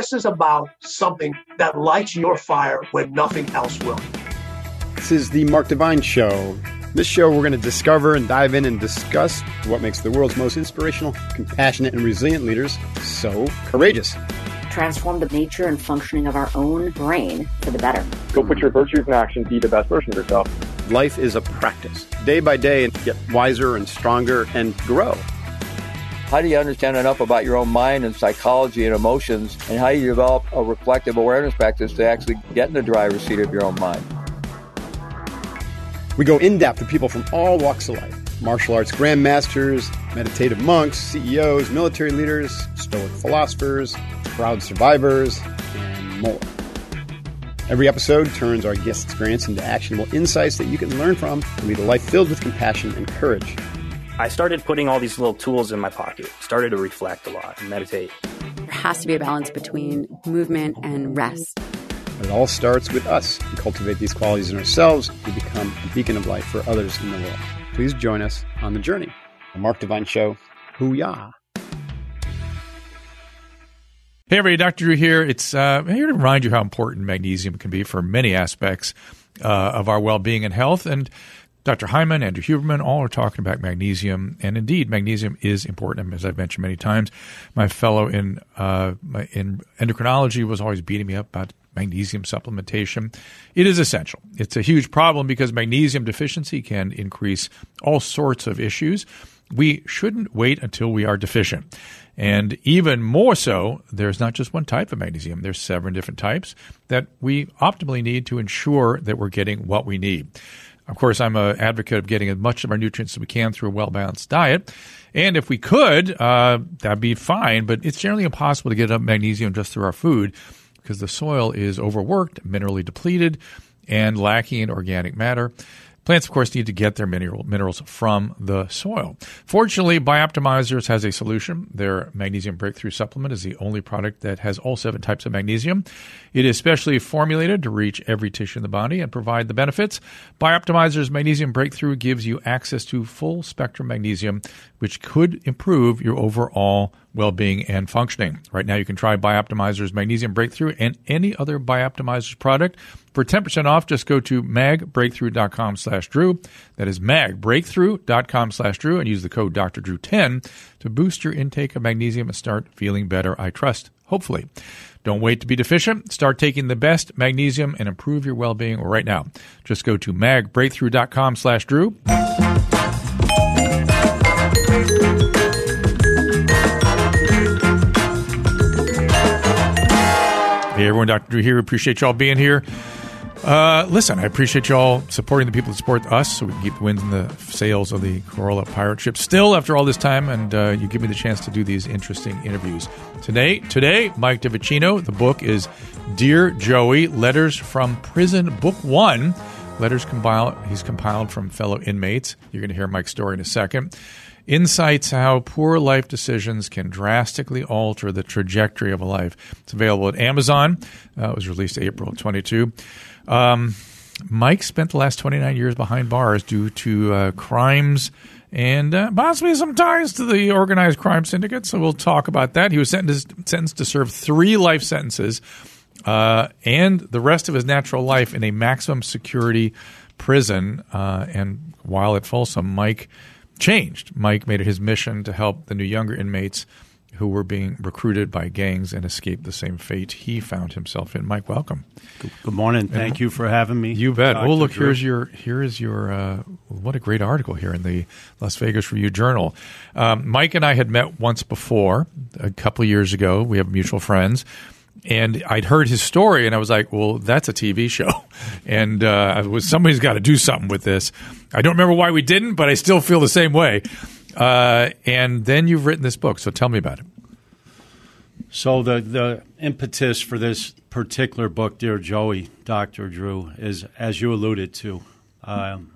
This is about something that lights your fire when nothing else will. This is the Mark Divine Show. This show, we're going to discover and dive in and discuss what makes the world's most inspirational, compassionate, and resilient leaders so courageous. Transform the nature and functioning of our own brain for the better. Go put your virtues in action, be the best version of yourself. Life is a practice, day by day, and get wiser and stronger and grow. How do you understand enough about your own mind and psychology and emotions, and how you develop a reflective awareness practice to actually get in the driver's seat of your own mind? We go in depth with people from all walks of life martial arts grandmasters, meditative monks, CEOs, military leaders, stoic philosophers, proud survivors, and more. Every episode turns our guest experience into actionable insights that you can learn from to lead a life filled with compassion and courage. I started putting all these little tools in my pocket, started to reflect a lot and meditate. There has to be a balance between movement and rest. It all starts with us. We cultivate these qualities in ourselves, we become a beacon of light for others in the world. Please join us on the journey. The Mark Divine Show. Hoo-yah. Hey, everybody, Dr. Drew here. It's uh, here to remind you how important magnesium can be for many aspects uh, of our well being and health. And Dr. Hyman, Andrew Huberman, all are talking about magnesium, and indeed, magnesium is important. As I've mentioned many times, my fellow in uh, in endocrinology was always beating me up about magnesium supplementation. It is essential. It's a huge problem because magnesium deficiency can increase all sorts of issues. We shouldn't wait until we are deficient. And even more so, there's not just one type of magnesium, there's seven different types that we optimally need to ensure that we're getting what we need. Of course, I'm an advocate of getting as much of our nutrients as we can through a well balanced diet. And if we could, uh, that'd be fine, but it's generally impossible to get enough magnesium just through our food because the soil is overworked, minerally depleted, and lacking in organic matter. Plants, of course, need to get their mineral, minerals from the soil. Fortunately, Bioptimizers has a solution. Their magnesium breakthrough supplement is the only product that has all seven types of magnesium. It is specially formulated to reach every tissue in the body and provide the benefits. Bioptimizers Magnesium Breakthrough gives you access to full spectrum magnesium, which could improve your overall well being and functioning. Right now, you can try Bioptimizer's Magnesium Breakthrough and any other Bioptimizer's product. For 10% off, just go to magbreakthrough.com slash Drew. That is magbreakthrough.com slash Drew and use the code Dr. Drew 10 to boost your intake of magnesium and start feeling better, I trust, hopefully. Don't wait to be deficient. Start taking the best magnesium and improve your well being right now. Just go to magbreakthrough.com slash Drew. Hey everyone, Dr. Drew here. Appreciate y'all being here. Uh, listen, I appreciate y'all supporting the people that support us so we can keep the wins in the sails of the Corolla pirate ship still after all this time, and uh, you give me the chance to do these interesting interviews. Today, today, Mike DiVicino, the book is Dear Joey, Letters from Prison, Book One. Letters compiled, he's compiled from fellow inmates. You're going to hear Mike's story in a second. Insights how poor life decisions can drastically alter the trajectory of a life. It's available at Amazon. Uh, it was released April 22. Um, Mike spent the last 29 years behind bars due to uh, crimes and uh, possibly some ties to the organized crime syndicate. So we'll talk about that. He was sentenced, sentenced to serve three life sentences uh, and the rest of his natural life in a maximum security prison. Uh, and while at Folsom, Mike changed. Mike made it his mission to help the new younger inmates who were being recruited by gangs and escape the same fate he found himself in. Mike, welcome. Good morning. Thank and you for having me. You bet. Dr. Oh, look, Drew. here's your here is your uh, what a great article here in the Las Vegas Review Journal. Um, Mike and I had met once before a couple years ago. We have mutual friends. And I'd heard his story, and I was like, "Well, that's a TV show, and uh, I was somebody's got to do something with this." I don't remember why we didn't, but I still feel the same way. Uh, and then you've written this book, so tell me about it. So the the impetus for this particular book, dear Joey, Doctor Drew, is as you alluded to. Um,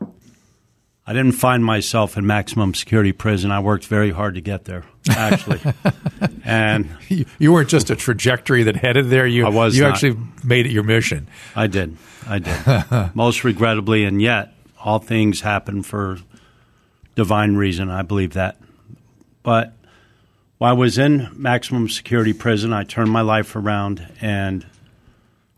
I didn't find myself in maximum security prison. I worked very hard to get there, actually. and you, you, weren't just a trajectory that headed there. You I was. You not. actually made it your mission. I did. I did. Most regrettably, and yet all things happen for divine reason. I believe that. But While I was in maximum security prison, I turned my life around, and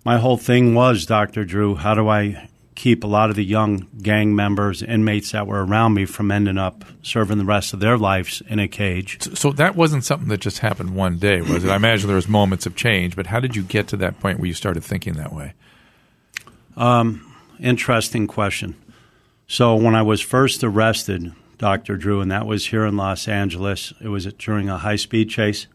my whole thing was, Dr. Drew, how do I keep a lot of the young gang members, inmates that were around me from ending up serving the rest of their lives in a cage? So, so that wasn't something that just happened one day, was it? I imagine there was moments of change, but how did you get to that point where you started thinking that way? Um, interesting question. So when I was first arrested, Dr. Drew, and that was here in Los Angeles. It was during a high speed chase.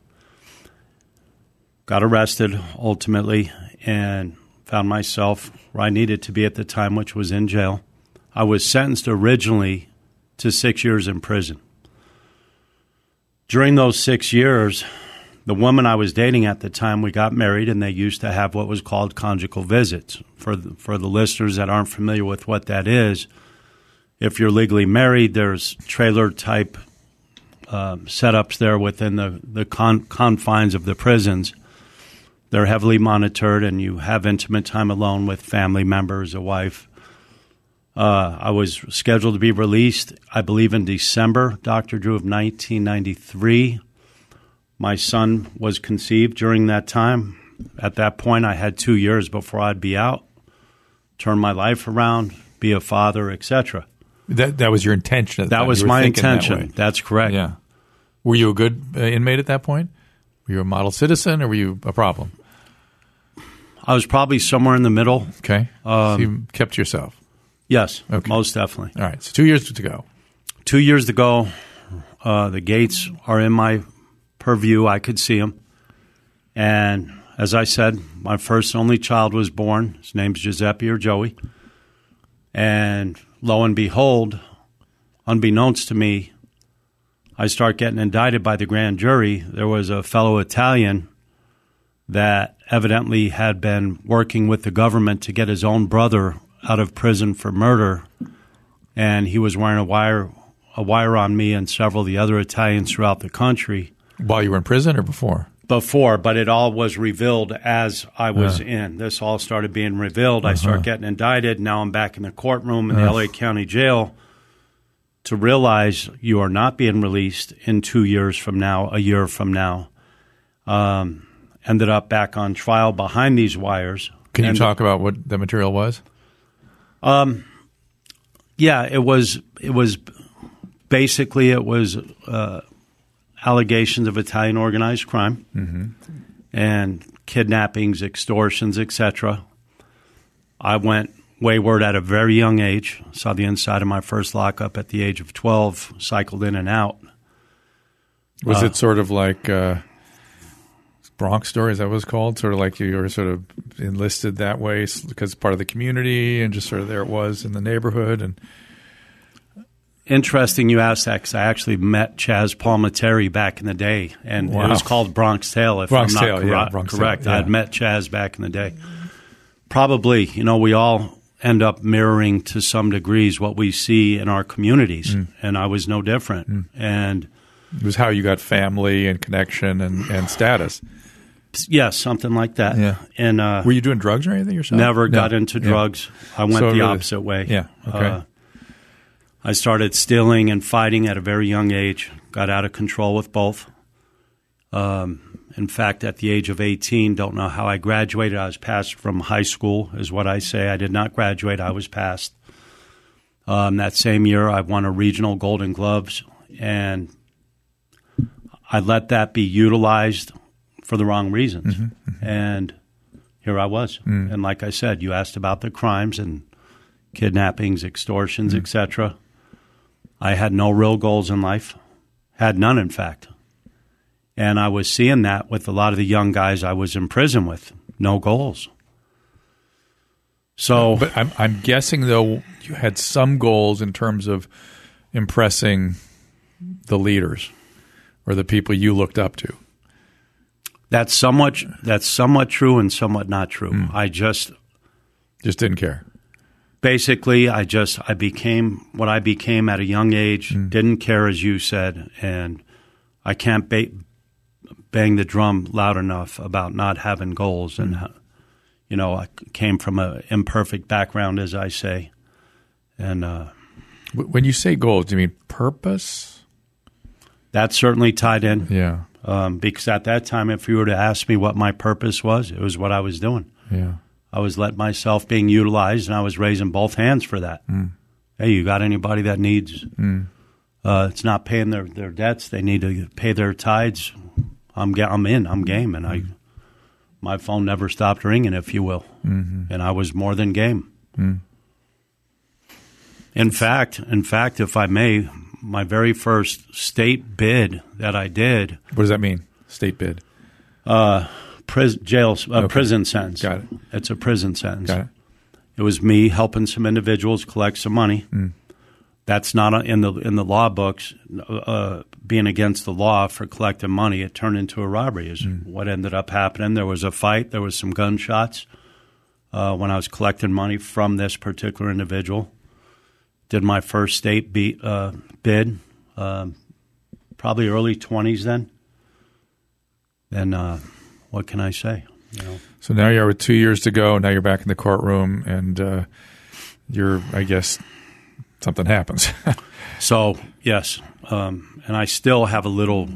Got arrested ultimately and found myself where I needed to be at the time, which was in jail. I was sentenced originally to six years in prison. During those six years, the woman I was dating at the time, we got married, and they used to have what was called conjugal visits. For the, for the listeners that aren't familiar with what that is, if you're legally married, there's trailer type uh, setups there within the, the con- confines of the prisons. They're heavily monitored, and you have intimate time alone with family members, a wife. Uh, I was scheduled to be released, I believe, in December, Dr. Drew, of 1993. My son was conceived during that time. At that point, I had two years before I'd be out, turn my life around, be a father, etc. That that was your intention. that time. was my thinking that intention. That's correct. Yeah. Were you a good uh, inmate at that point? Were you a model citizen, or were you a problem? I was probably somewhere in the middle. Okay. Um, so you kept yourself. Yes, Okay. most definitely. All right. So two years to go. Two years to go. Uh, the gates are in my purview. I could see them. And as I said, my first and only child was born. His name's Giuseppe or Joey. And lo and behold, unbeknownst to me, I start getting indicted by the grand jury. There was a fellow Italian that evidently had been working with the government to get his own brother out of prison for murder, and he was wearing a wire a wire on me and several of the other Italians throughout the country While you were in prison or before? before, but it all was revealed as I was in. This all started being revealed. I start getting indicted. Now I'm back in the courtroom in the LA County Jail to realize you are not being released in two years from now, a year from now. Um, ended up back on trial behind these wires. Can you And- talk about what the material was? Um, Yeah, it was. It was basically it was uh, allegations of Italian organized crime and kidnappings, extortions, etc. I went wayward at a very young age. Saw the inside of my first lockup at the age of twelve. Cycled in and out. Was it sort of like uh, Bronx story? Is that was called? Sort of like you were sort of enlisted that way because part of the community and just sort of there it was in the neighborhood. And Interesting you asked that because I actually met Chaz Palminteri back in the day, and Wow. it was called Bronx Tale. If Bronx I'm not Tale, yeah, correct, Bronx Tale, correct. yeah. I had met Chaz back in the day. Probably, you know, we all end up mirroring to some degrees what we see in our communities, Mm. and I was no different. And it was how you got family and connection and, and status. Yes, something like that. Yeah. And uh, Were you doing drugs or anything yourself? never No. got into Yeah. drugs. I went So the really- opposite way. Yeah, okay. Uh, I started stealing and fighting at a very young age. Got out of control with both. Um, in fact, at the age of 18, don't know how I graduated. I was passed from high school, is what I say. I did not graduate. I was passed. Um, that same year, I won a regional Golden Gloves, and I let that be utilized for the wrong reasons. Mm-hmm, mm-hmm. And here I was. Mm. And like I said, you asked about the crimes and kidnappings, extortions, mm. etc. I had no real goals in life, had none, in fact. And I was seeing that with a lot of the young guys I was in prison with, no goals. So, But I'm, I'm guessing though you had some goals in terms of impressing the leaders or the people you looked up to. That's somewhat that's somewhat true and somewhat not true. Hmm. I just Just didn't care. basically I just I became what I became at a young age. Hmm. Didn't care as you said, and I can't ba- bang the drum loud enough about not having goals. And hmm. you know, I came from an imperfect background, as I say, and uh, When you say goals, do you mean purpose? that's certainly tied in. Yeah. Um, because at that time, if you were to ask me what my purpose was, it was what I was doing. Yeah. I was letting myself being utilized, and I was raising both hands for that. Mm. Hey, you got anybody that needs? Mm. Uh, it's not paying their, their debts. They need to pay their tithes. I'm ga- I'm in. I'm game, and I my phone never stopped ringing, if you will, Mhm. and I was more than game. Mm. In fact, in fact, if I may, my very first state bid that I did, What does that mean? State bid. uh, pris- jail, uh, Okay. prison sentence. Got it. It's a prison sentence. Got it. It was me helping some individuals collect some money. Mm. That's not a- in the in the law books. Uh, being against the law for collecting money, it turned into a robbery. Is Mm. what ended up happening. There was a fight. There was some gunshots uh, when I was collecting money from this particular individual. Did my first state be, uh, bid, um, probably early twenties then. Then uh, what can I say? You know. So now you're with two years to go. Now you're back in the courtroom, and uh, you're, I guess, something happens. So yes, um, and I still have a little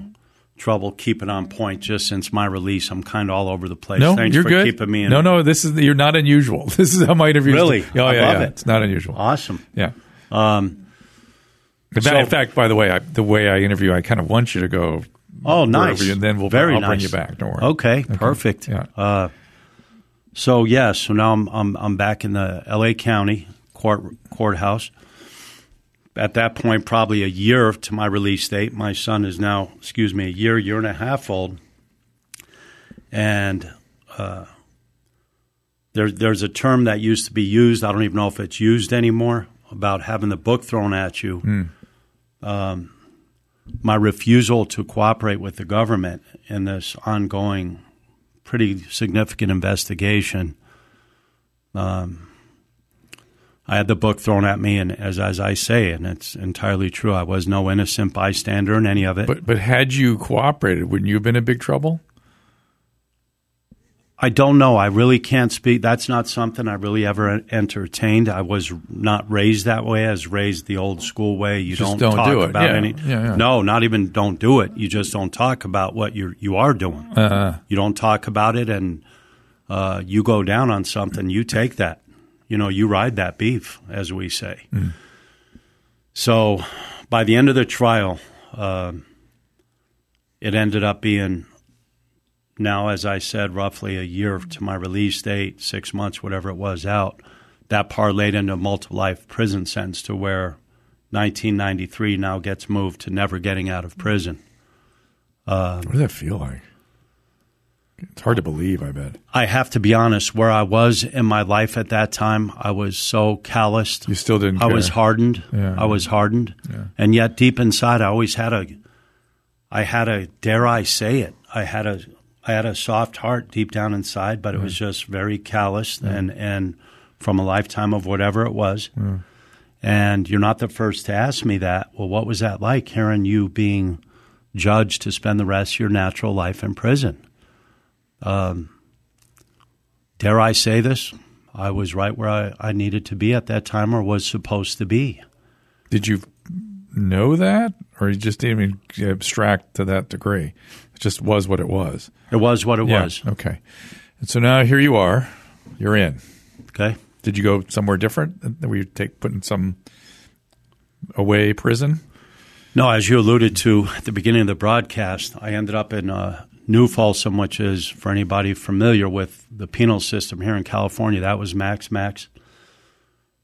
trouble keeping on point. Just since my release, I'm kind of all over the place. no, Thanks you're for good. keeping me in. No, no, this is you're not unusual. This is how my interviews. Really? Oh I yeah, love yeah. it. It's not unusual. Awesome. Yeah. Um, In fact, in fact, by the way, I, the way I interview, I kind of want you to go. Oh, nice. you- and then we'll Very I'll bring you back. Don't worry. Okay, perfect. Yeah. Uh, so yes, so now I'm, I'm I'm back in the L.A. County court courthouse. At that point, probably a year to my release date. My son is now, excuse me, a year, year and a half old, and uh, there, there's a term that used to be used. I don't even know if it's used anymore about having the book thrown at you. Mm. Um, my refusal to cooperate with the government in this ongoing, pretty significant investigation. Um, I had the book thrown at me, and as as I say, and it's entirely true, I was no innocent bystander in any of it. But but had you cooperated, wouldn't you have been in big trouble? I don't know. I really can't speak. That's not something I really ever entertained. I was not raised that way. I was raised the old school way. You don't, don't talk do it. about Yeah, any. yeah, yeah. No, not even don't do it. You just don't talk about what you you are doing. Uh-uh. You don't talk about it, and uh, you go down on something. You take that. You know, you ride that beef, as we say. Mm. So, by the end of the trial, um it ended up being now, as I said, roughly a year to my release date, six months, whatever it was, out. That parlayed into a multiple life prison sentence to where 1993 now gets moved to never getting out of prison. Uh, What does that feel like? It's hard to believe. I bet. I have to be honest, where I was in my life at that time, I was so calloused. You still didn't. I was hardened. Yeah. I was hardened. Yeah. And yet deep inside I always had a I had a dare I say it. I had a I had a soft heart deep down inside, but it was just very calloused and and from a lifetime of whatever it was. Yeah. And you're not the first to ask me that. Well, what was that like hearing you being judged to spend the rest of your natural life in prison? Um, dare I say this? I was right where I, I needed to be at that time or was supposed to be. Did you know that, or you just didn't even abstract to that degree? It just was what it was. It was what it Yeah, was. Okay. And so now here you are. You're in. Okay. Did you go somewhere different? Were you take put in some away prison? No, as you alluded to at the beginning of the broadcast, I ended up in uh, New Folsom, which is, for anybody familiar with the penal system here in California, that was Max Max.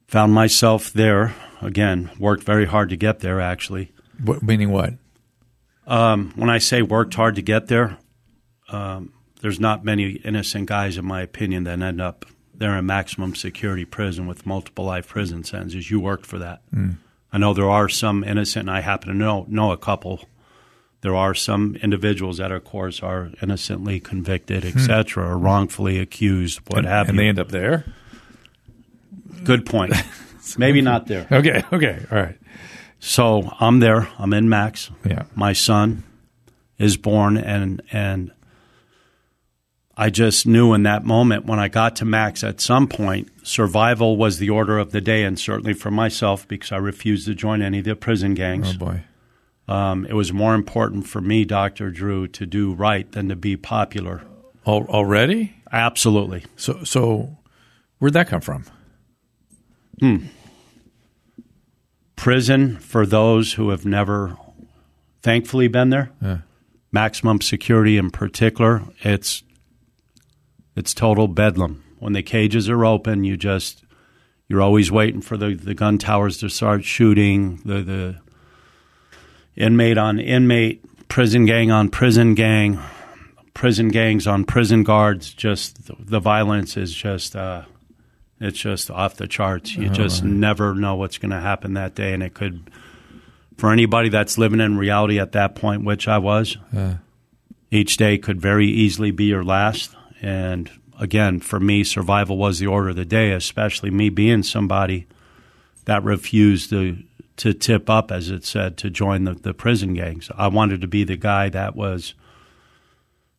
Found myself there. Again, worked very hard to get there, actually. What, meaning what? Um, when I say worked hard to get there, um, there's not many innocent guys, in my opinion, that end up there in maximum security prison with multiple life prison sentences. You worked for that. Mm. I know there are some innocent, and I happen to know know a couple. There are some individuals that, of course, are innocently convicted, etc., or wrongfully accused, what Hmm. and, have and you. they end up there. Good point. Maybe not there. Okay. Okay. All right. So I'm there. I'm in Max. Yeah. My son is born, and and I just knew in that moment when I got to Max, at some point, survival was the order of the day, and certainly for myself because I refused to join any of the prison gangs. Oh boy. Um, it was more important for me, Dr. Drew, to do right than to be popular. Al- already? Absolutely. So, so where'd that come from? Hmm. Prison for those who have never, thankfully, been there. Yeah. Maximum security, in particular, it's it's total bedlam. When the cages are open, you just you're always waiting for the, the gun towers to start shooting. The the inmate on inmate, prison gang on prison gang, prison gangs on prison guards. Just the, the violence is just. Uh, it's just off the charts. You Oh, just right. never know what's going to happen that day, and it could, for anybody that's living in reality at that point, which I was, Yeah. each day could very easily be your last. And again, for me, survival was the order of the day. Especially me being somebody that refused to to tip up, as it said, to join the, the prison gangs. I wanted to be the guy that was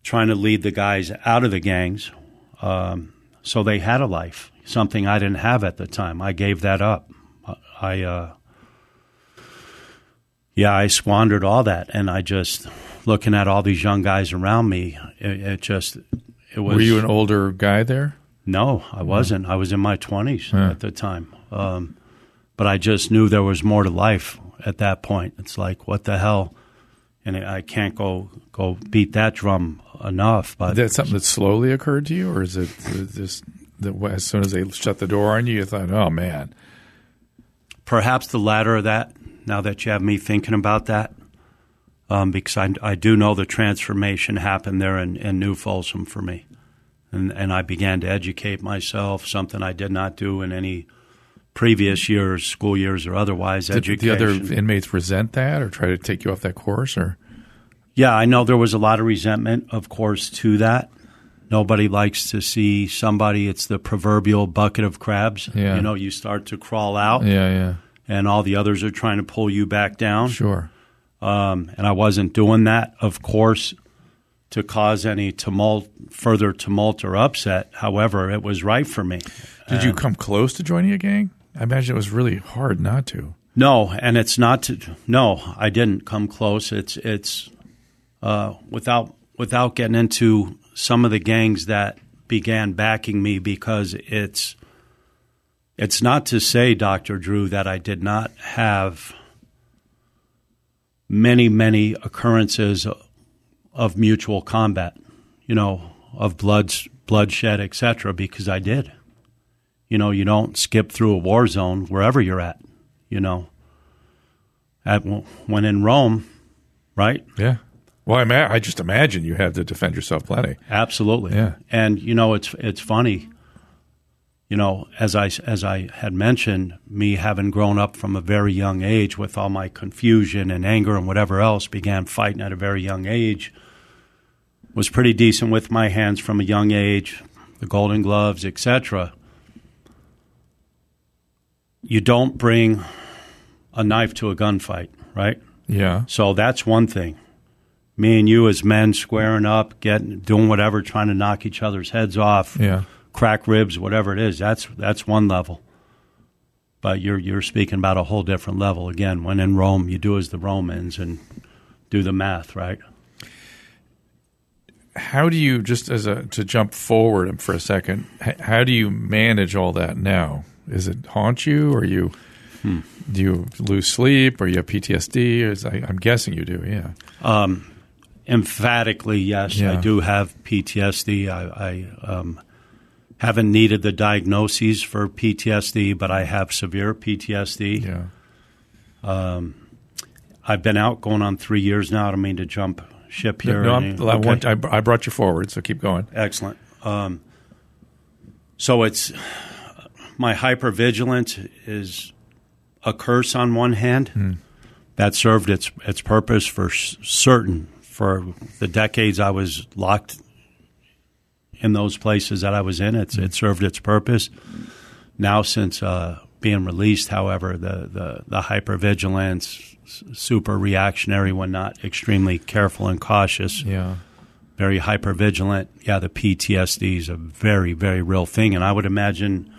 trying to lead the guys out of the gangs, um, so they had a life something I didn't have at the time. I gave that up. I, uh, yeah, I squandered all that, and I just looking at all these young guys around me. It, it just, it was. Were you an older guy there? No, I wasn't. I was in my twenties Yeah. at the time, um, but I just knew there was more to life at that point. It's like, what the hell? And I can't go go beat that drum enough. But Is that something that slowly occurred to you, or is it just that as soon as they shut the door on you, you thought, "Oh man, perhaps the latter of that. Now that you have me thinking about that, um, because I, I do know the transformation happened there in, in New Folsom for me, and and I began to educate myself, something I did not do in any previous years, school years or otherwise. did education. the other inmates resent that, or try to take you off that course?" Or Yeah, I know there was a lot of resentment, of course, to that. Nobody likes to see somebody. It's the proverbial bucket of crabs. Yeah. You know, you start to crawl out, yeah, yeah, and all the others are trying to pull you back down. sure, Um, and I wasn't doing that, of course, to cause any tumult, further tumult or upset. However, it was right for me. Did you come close to joining a gang? I imagine it was really hard not to. No, and it's not. To, no, I didn't come close. It's it's uh, without without getting into some of the gangs that began backing me because it's it's not to say, Doctor Drew, that I did not have many many occurrences of mutual combat, you know, of blood bloodshed, etc. Because I did. You know, you don't skip through a war zone wherever you're at you know. At, when in Rome, right? Yeah. Well, I, ma- I just imagine you had to defend yourself plenty. Absolutely. Yeah. And you know, it's it's funny. You know, as I as I had mentioned, me having grown up from a very young age with all my confusion and anger and whatever else, began fighting at a very young age. Was pretty decent with my hands from a young age, the Golden Gloves, etc. You don't bring a knife to a gunfight, right? Yeah. So that's one thing. Me and you as men squaring up, getting doing whatever, trying to knock each other's heads off, Yeah. crack ribs, whatever it is. That's that's one level. But you're you're speaking about a whole different level. Again, when in Rome, you do as the Romans and do the math, right? How do you just as a to jump forward for a second? How do you manage all that now? Is it haunt you, or you Hmm. do you lose sleep, or you have PTSD? Is, I, I'm guessing you do. Yeah. Um, emphatically, yes, I do have PTSD. I, I um, haven't needed the diagnoses for PTSD, but I have severe PTSD. Yeah. Um, I've been out going on three years now. I don't mean to jump ship here. No, I'm- I, Okay. want, I, I brought you forward, so keep going. Excellent. Um, so it's my hypervigilance is a curse on one hand. Hmm. That served its its purpose for certain for the decades I was locked in those places that I was in. It's it served its purpose. Now, since uh, being released, however, the the, the hypervigilance, super reactionary when not extremely careful and cautious Yeah. very hyper vigilant. Yeah, the PTSD is a very, very real thing, and I would imagine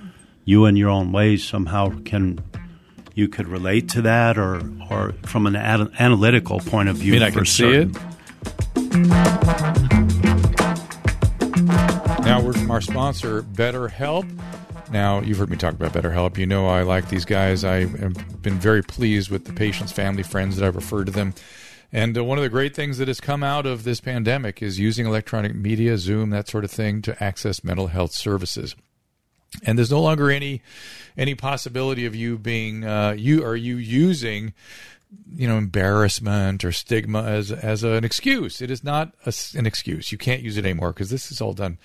you in your own ways somehow can you could relate to that, or or from an ad- analytical point of view. I mean, I can certain. see it. Now, we're from our sponsor, BetterHelp. Now, you've heard me talk about BetterHelp. You know I like these guys. I have been very pleased with the patients, family, friends that I've referred to them. And uh, one of the great things that has come out of this pandemic is using electronic media, Zoom, that sort of thing, to access mental health services. And there's no longer any any possibility of you being uh, you are you using you know embarrassment or stigma as as an excuse. It is not a, an excuse. You can't use it anymore because this is all done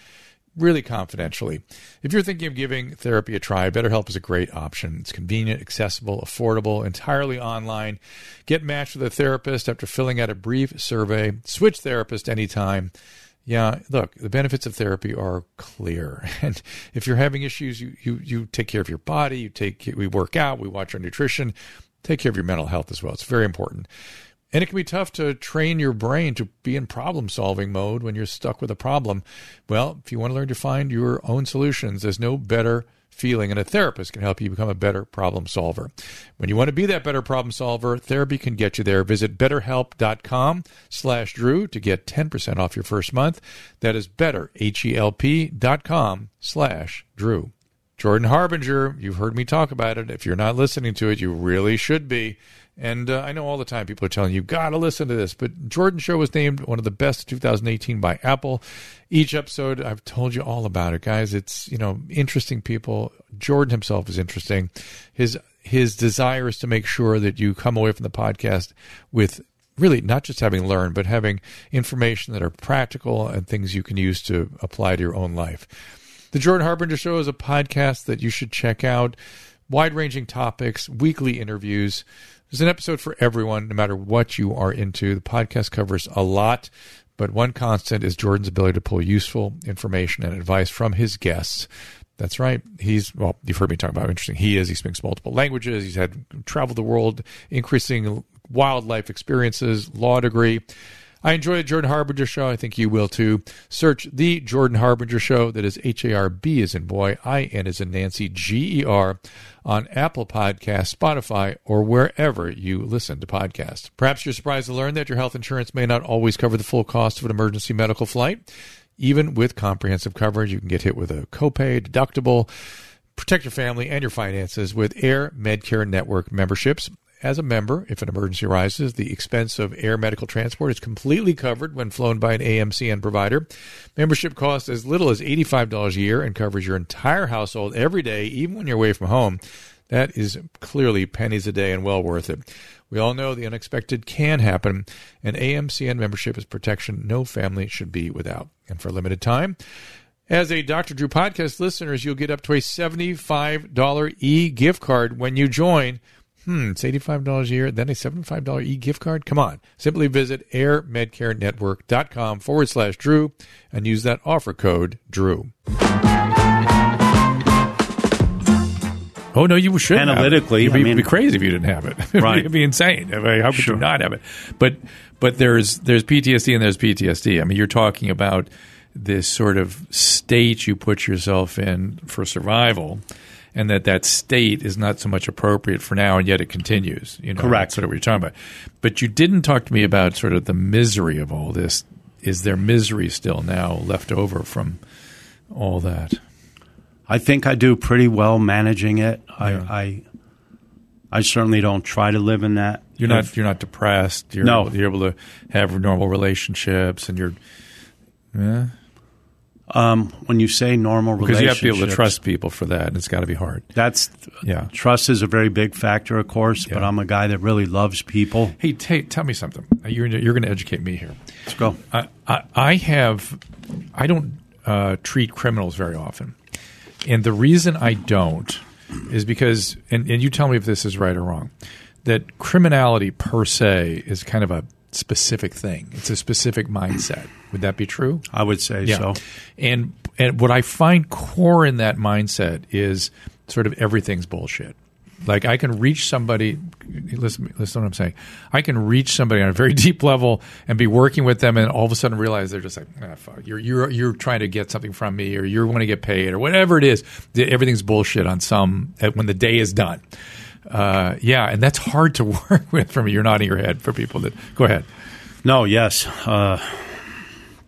really confidentially. If you're thinking of giving therapy a try, BetterHelp is a great option. It's convenient, accessible, affordable, entirely online. Get matched with a therapist after filling out a brief survey. Switch therapist anytime. Yeah, look, the benefits of therapy are clear. And if you're having issues, you you you take care of your body, you take we work out, we watch our nutrition, take care of your mental health as well. It's very important. And it can be tough to train your brain to be in problem solving mode when you're stuck with a problem. Well, if you want to learn to find your own solutions, there's no better feeling, and a therapist can help you become a better problem solver. When you want to be that better problem solver, therapy can get you there. Visit betterhelp.com slash Drew to get 10% off your first month. That is better, H-E-L-P dot com slash Drew. Jordan Harbinger, you've heard me talk about it. If you're not listening to it, you really should be. And uh, I know all the time people are telling you, got to listen to this. But Jordan Show was named one of the best of 2018 by Apple. Each episode, I've told you all about it, guys. It's, you know, interesting people. Jordan himself is interesting. His, his desire is to make sure that you come away from the podcast with really not just having learned, but having information that are practical and things you can use to apply to your own life. The Jordan Harbinger Show is a podcast that you should check out. Wide ranging topics, weekly interviews. There's an episode for everyone, no matter what you are into. The podcast covers a lot, but one constant is Jordan's ability to pull useful information and advice from his guests. That's right. He's, well, you've heard me talk about how interesting he is. He speaks multiple languages. He's had traveled the world, increasing wildlife experiences, law degree. I enjoy the Jordan Harbinger show. I think you will too. Search the Jordan Harbinger show. That is H A R B as in boy, I N as in Nancy, G E R on Apple Podcasts, Spotify, or wherever you listen to podcasts. Perhaps you're surprised to learn that your health insurance may not always cover the full cost of an emergency medical flight. Even with comprehensive coverage, you can get hit with a copay, deductible. Protect your family and your finances with AirMedCare Network memberships as a member, if an emergency arises, the expense of air medical transport is completely covered when flown by an AMCN provider. Membership costs as little as $85 a year and covers your entire household every day, even when you're away from home. That is clearly pennies a day and well worth it. We all know the unexpected can happen, and AMCN membership is protection no family should be without. And for a limited time, as a Dr. Drew podcast listeners, you'll get up to a $75 e gift card when you join hmm, it's $85 a year, then a $75 e gift card? Come on. Simply visit airmedcarenetwork.com forward slash Drew and use that offer code Drew. Oh no, you should analytically. You'd be, I mean, be crazy if you didn't have it. Right, it'd be insane. I mean, how could Sure. you not have it? But but there's there's PTSD and there's PTSD. I mean, you're talking about this sort of state you put yourself in for survival, and that that state is not so much appropriate for now, and yet it continues. You know, Correct. That's sort of what you're talking about. But you didn't talk to me about sort of the misery of all this. Is there misery still now left over from all that? I think I do pretty well managing it. Yeah. I, I I certainly don't try to live in that. You're not If- you're not depressed. You're No. able, you're able to have normal relationships, and you're yeah um, when you say normal because you have to be able to trust people for that, and it's got to be hard. That's Yeah. trust is a very big factor, of course. But I'm a guy that really loves people. Hey, t- tell me something. You're you're going to educate me here. Let's go. I, I, I have I don't uh, treat criminals very often, and the reason I don't is because and, and you tell me if this is right or wrong that criminality per se is kind of a specific thing. It's a specific mindset. Would that be true? I would say so. And and what I find core in that mindset is sort of everything's bullshit. Like I can reach somebody. Listen, listen to what I'm saying. I can reach somebody on a very deep level and be working with them, and all of a sudden realize they're just like, ah, fuck. You're you're you're trying to get something from me, or you're want to get paid, or whatever it is. Everything's bullshit on some when the day is done. Uh, yeah, and that's hard to work with. From you're nodding your head for people that go ahead. No, yes, uh,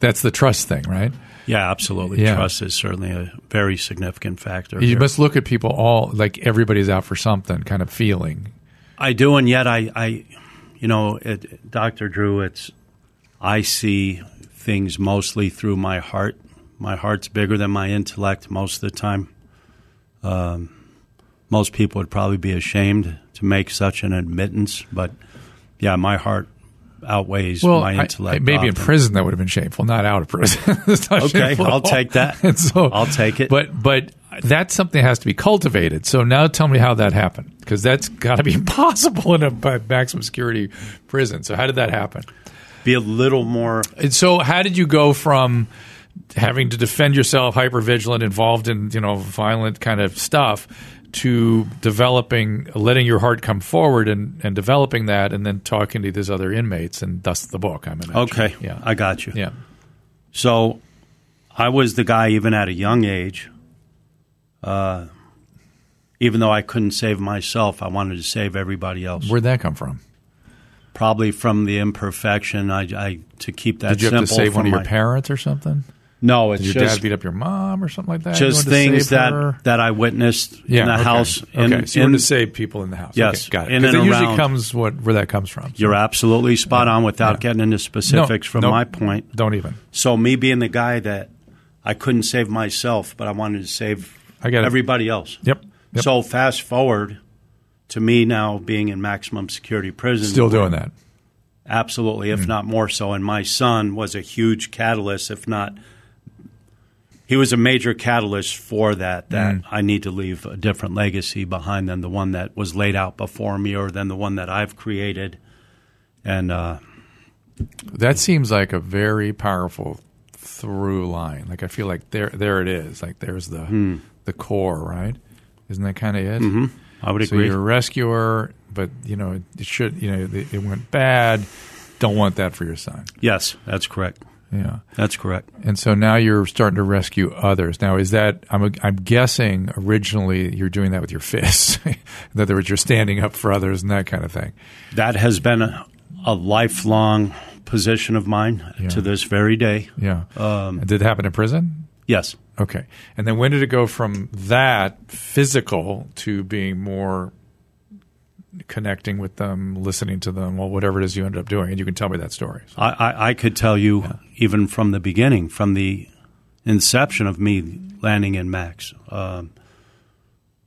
that's the trust thing, right? Yeah, absolutely. Yeah. Trust is certainly a very significant factor. You here. must look at people all like everybody's out for something kind of feeling. I do, and yet I, I you know, it, Dr. Drew, it's I see things mostly through my heart. My heart's bigger than my intellect most of the time. Um, most people would probably be ashamed to make such an admittance, but yeah, my heart outweighs well, my intellect. I, maybe often. in prison that would have been shameful, not out of prison. okay, I'll take that. so, I'll take it. But but that's something that has to be cultivated. So now tell me how that happened, because that's got to be impossible in a maximum security prison. So how did that happen? Be a little more. And so how did you go from having to defend yourself, hyper vigilant, involved in you know violent kind of stuff, to developing, letting your heart come forward and, and developing that, and then talking to these other inmates, and thus the book. I'm imagining. Okay, yeah, I got you. Yeah. So, I was the guy even at a young age. Uh, even though I couldn't save myself, I wanted to save everybody else. Where'd that come from? Probably from the imperfection. I, I to keep that. Did you have to save one of your parents or something? No, it's Did your just, dad beat up your mom or something like that. Just things that her? that I witnessed yeah, in the okay. house. In, okay, so you in, to save people in the house. Yes, okay, got it. And it around, usually comes what where that comes from. So. You're absolutely spot on without yeah. getting into specifics no, from no, my point. Don't even. So me being the guy that I couldn't save myself, but I wanted to save I get everybody else. Yep. yep. So fast forward to me now being in maximum security prison. Still doing that. Absolutely, if mm. not more so. And my son was a huge catalyst, if not he was a major catalyst for that. That mm. I need to leave a different legacy behind than the one that was laid out before me, or than the one that I've created. And uh, that seems like a very powerful through line. Like I feel like there, there it is. Like there's the mm. the core, right? Isn't that kind of it? Mm-hmm. I would so agree. you're a rescuer, but you know it should. You know it, it went bad. Don't want that for your son. Yes, that's correct. Yeah, that's correct. And so now you're starting to rescue others. Now, is that I'm I'm guessing originally you're doing that with your fists. In other words, you're standing up for others and that kind of thing. That has been a, a lifelong position of mine yeah. to this very day. Yeah. Um, did it happen in prison? Yes. Okay. And then when did it go from that physical to being more connecting with them, listening to them, well, whatever it is you ended up doing, and you can tell me that story. So. I, I, I, could tell you yeah. even from the beginning, from the inception of me landing in Max. Um,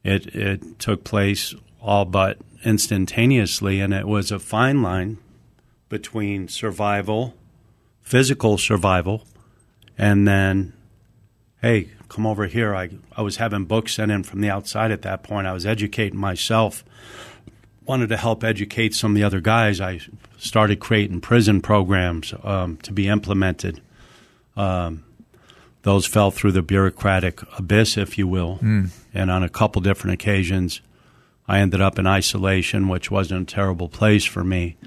it it took place all but instantaneously, and it was a fine line between survival, physical survival, and then, hey, come over here. I I was having books sent in from the outside at that point. I was educating myself wanted to help educate some of the other guys, I started creating prison programs um, to be implemented. Um, those fell through the bureaucratic abyss, if you will. Mm. And on a couple different occasions, I ended up in isolation, which wasn't a terrible place for me.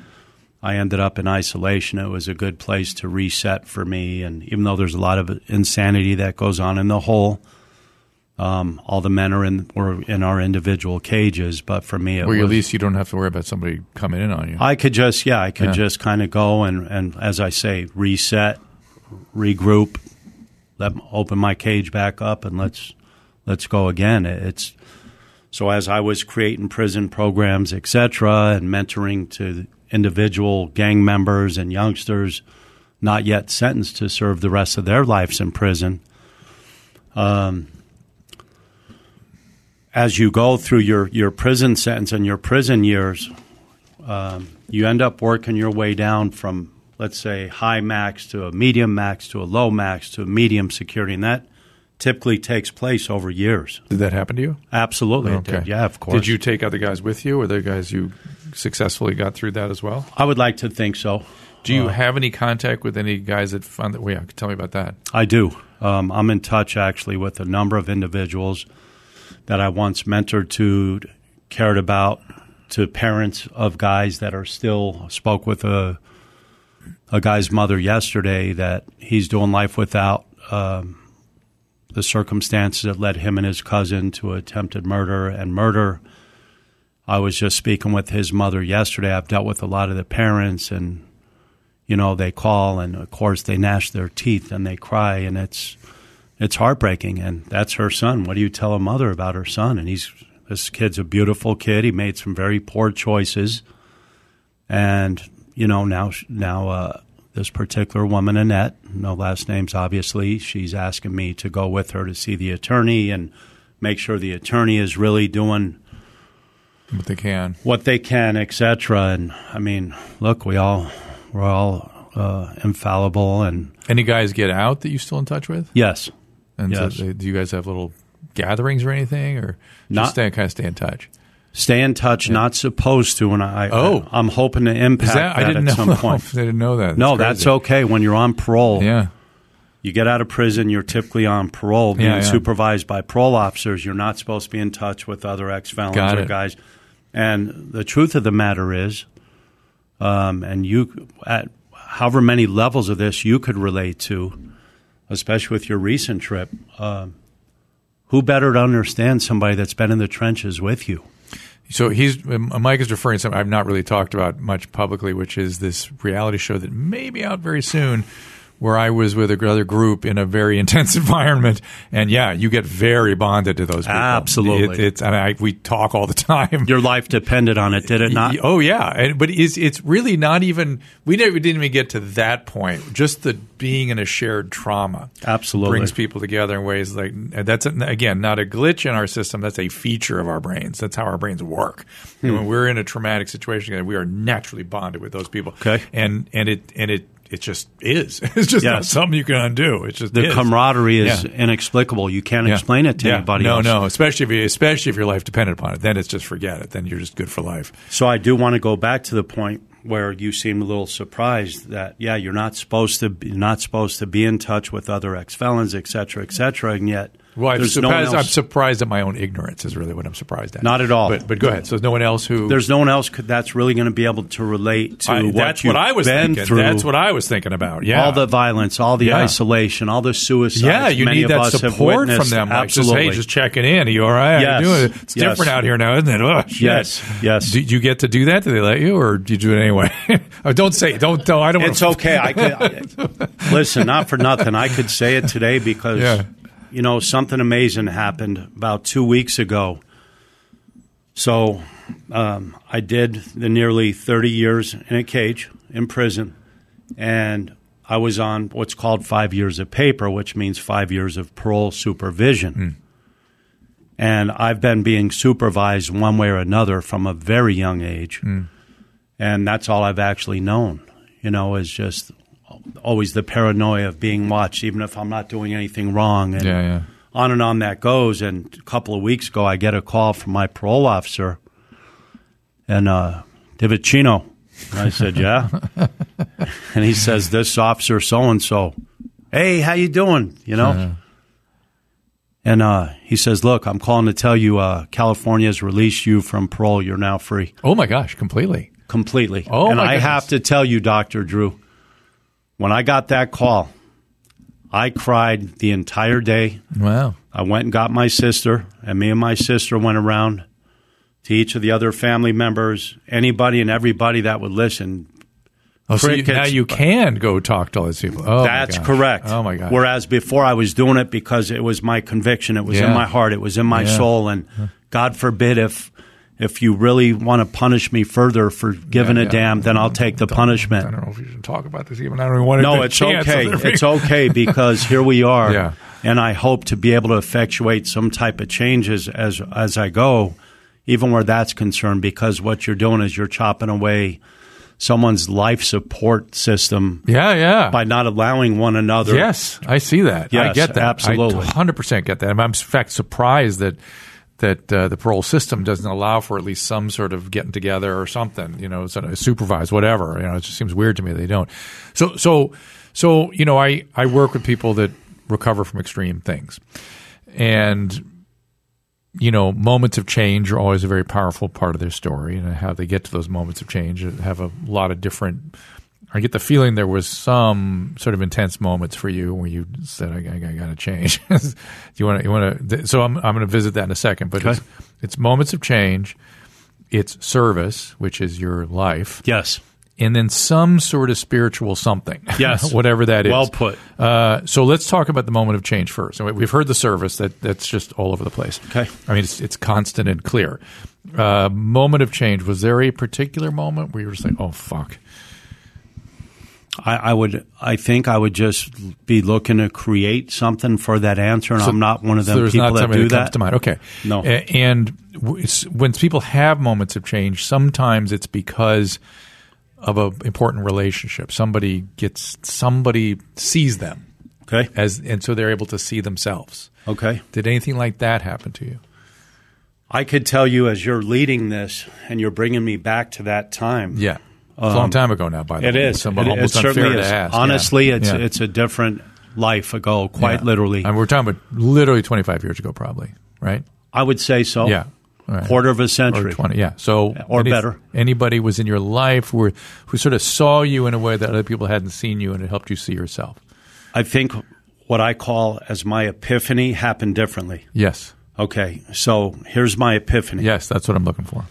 I ended up in isolation. It was a good place to reset for me. And even though there's a lot of insanity that goes on in the whole, um, all the men are in were in our individual cages, but for me, it where was, at least you don't have to worry about somebody coming in on you. I could just, yeah, I could yeah. just kind of go and, and, as I say, reset, regroup, let open my cage back up, and let's let's go again. It's so as I was creating prison programs, etc., and mentoring to individual gang members and youngsters not yet sentenced to serve the rest of their lives in prison. Um, as you go through your, your prison sentence and your prison years, um, you end up working your way down from, let's say, high max to a medium max to a low max to a medium security. And that typically takes place over years. Did that happen to you? Absolutely. Okay. Yeah, of course. Did you take other guys with you, or the guys you successfully got through that as well? I would like to think so. Do you uh, have any contact with any guys that found that? Well, yeah, tell me about that. I do. Um, I'm in touch actually with a number of individuals that I once mentored to, cared about, to parents of guys that are still spoke with a a guy's mother yesterday that he's doing life without um, the circumstances that led him and his cousin to attempted murder and murder. I was just speaking with his mother yesterday. I've dealt with a lot of the parents, and you know they call, and of course they gnash their teeth and they cry, and it's it's heartbreaking. And that's her son. What do you tell a mother about her son? And he's this kid's a beautiful kid. He made some very poor choices, and you know now now uh, this particular woman, Annette, no last names, obviously, she's asking me to go with her to see the attorney and make sure the attorney is really doing what they can, what they can, etc. And I mean, look, we all we're all uh, infallible. And any guys get out that you still in touch with? Yes. And yes. So, do you guys have little gatherings or anything, or just Not, stay kind of stay in touch? Stay in touch. Yeah. Not supposed to, and I. Oh, I, am hoping to impact that, that, I didn't at know, some point. I didn't know that. That's no, crazy. that's okay. When you're on parole, yeah. You get out of prison, you're typically on parole, being yeah, yeah. supervised by parole officers. You're not supposed to be in touch with other ex felons or guys. And the truth of the matter is, um, and you, at however many levels of this you could relate to, especially with your recent trip, uh, who better to understand somebody that's been in the trenches with you? So he's Mike is referring to something I've not really talked about much publicly, which is this reality show that may be out very soon where I was with another group in a very intense environment, and yeah, you get very bonded to those people. Absolutely, it, it's I mean, I, we talk all the time. Your life depended on it, did it not? Oh yeah, and, but it's it's really not even. We never didn't even get to that point. Just the being in a shared trauma, absolutely, brings people together in ways like that's again not a glitch in our system. That's a feature of our brains. That's how our brains work. Hmm. And when we're in a traumatic situation, we are naturally bonded with those people. Okay, and and it and it it just is. It's just yes. not something you can undo. It's just the is. camaraderie is yeah. inexplicable. You can't yeah. explain it to yeah. anybody no, else. No, especially if you, especially if your life depended upon it. Then it's just forget it. Then you're just good for life. So I do want to go back to the point where you seem a little surprised that yeah, you're not supposed to be, not supposed to be in touch with other ex felons, et cetera, et cetera, and yet. Well, I'm surprised, no I'm surprised at my own ignorance. Is really what I'm surprised at. Not at all. But, but go ahead. So there's no one else who. There's no one else could, that's really going to be able to relate to I, what that's you've what I was been thinking. through. That's what I was thinking about. Yeah, all the violence, all the Yeah. isolation, all the suicides. yeah, you many need that support from them. Like just, Absolutely. hey, just checking in. Are you all right? Yes. you doing? It's Yes. different out here now, isn't it? Oh. Yes, yes. Did you get to do that? Did they let you, or did you do it anyway? oh, don't say. Don't. don't I don't. It's okay. I could I, listen. Not for nothing. I could say it today because Yeah. You know something amazing happened about two weeks ago. So um, I did the nearly thirty years in a cage in prison, and I was on what's called five years of paper, which means five years of parole supervision. And I've been being supervised one way or another from a very young age. And that's all I've actually known, you know, is just always the paranoia of being watched, even if I'm not doing anything wrong. And Yeah, yeah. on and on that goes. And a couple of weeks ago, I get a call from my parole officer, and uh, DiVicino. And I said, "Yeah," and he says, "This officer, so and so, hey, how you doing?" You know. And uh, he says, "Look, I'm calling to tell you, uh, California has released you from parole. You're now free, Oh my gosh, completely. completely." Oh, and I goodness. have to tell you, Doctor Drew, when I got that call, I cried the entire day. Wow. I went and got my sister, and me and my sister went around to each of the other family members, anybody and everybody that would listen. Oh, so you, now you can go talk to all these people. Oh, That's correct. Oh my god. Whereas before I was doing it because it was my conviction, it was Yeah. in my heart, it was in my Yeah. soul, and God forbid if if you really want to punish me further for giving Yeah, a yeah. damn, then I'll take the punishment. I don't know if you should talk about this even. I don't even want to. No, it's okay. It's okay because here we are, Yeah. and I hope to be able to effectuate some type of changes as as I go, even where that's concerned. Because what you're doing is you're chopping away someone's life support system Yeah, yeah. by not allowing one another. Yes, I see that. Yes, I get that. absolutely. 100% get that. I'm in fact surprised that that uh, the parole system doesn't allow for at least some sort of getting together or something, you know, sort of supervised whatever. You know, it just seems weird to me they don't. So so so, you know, I I work with people that recover from extreme things. And you know, moments of change are always a very powerful part of their story, and how they get to those moments of change have a lot of different. I get the feeling there was some sort of intense moments for you when you said, "I, I, got to change." you want to, you want to. So I'm I'm going to visit that in a second, but it's, it's moments of change, it's service, which is your life. Yes. And then some sort of spiritual something. Yes. Whatever that is. Well put. Uh, so let's talk about the moment of change first. And We've heard the service that that's just all over the place. Okay. I mean, it's, it's constant and clear. Uh, moment of change. Was there a particular moment where you were just like, oh, fuck? I, I would. I think I would just be looking to create something for that answer, and So- I'm not one of so them there's people that do that comes to mind. Okay. No. And when people have moments of change, sometimes it's because of an important relationship. Somebody gets somebody sees them Okay. as, and so they're able to see themselves. Okay. Did anything like that happen to you? I could tell you as you're leading this, and you're bringing me back to that time. Yeah. It's a long time ago now, by the Um, It way. is. It's It, almost it unfair certainly is. ask. Yeah. Honestly, it's Yeah. it's a different life ago, quite Yeah. literally. And we're talking about literally 25 years ago, probably, right? I would say so. Yeah. Right. Quarter of a or century. 20 yeah so Or better. anybody was in your life who, who sort of saw you in a way that other people hadn't seen you and it helped you see yourself I think what I call as my epiphany happened differently. yes Okay, so here's my epiphany. yes that's what i'm looking for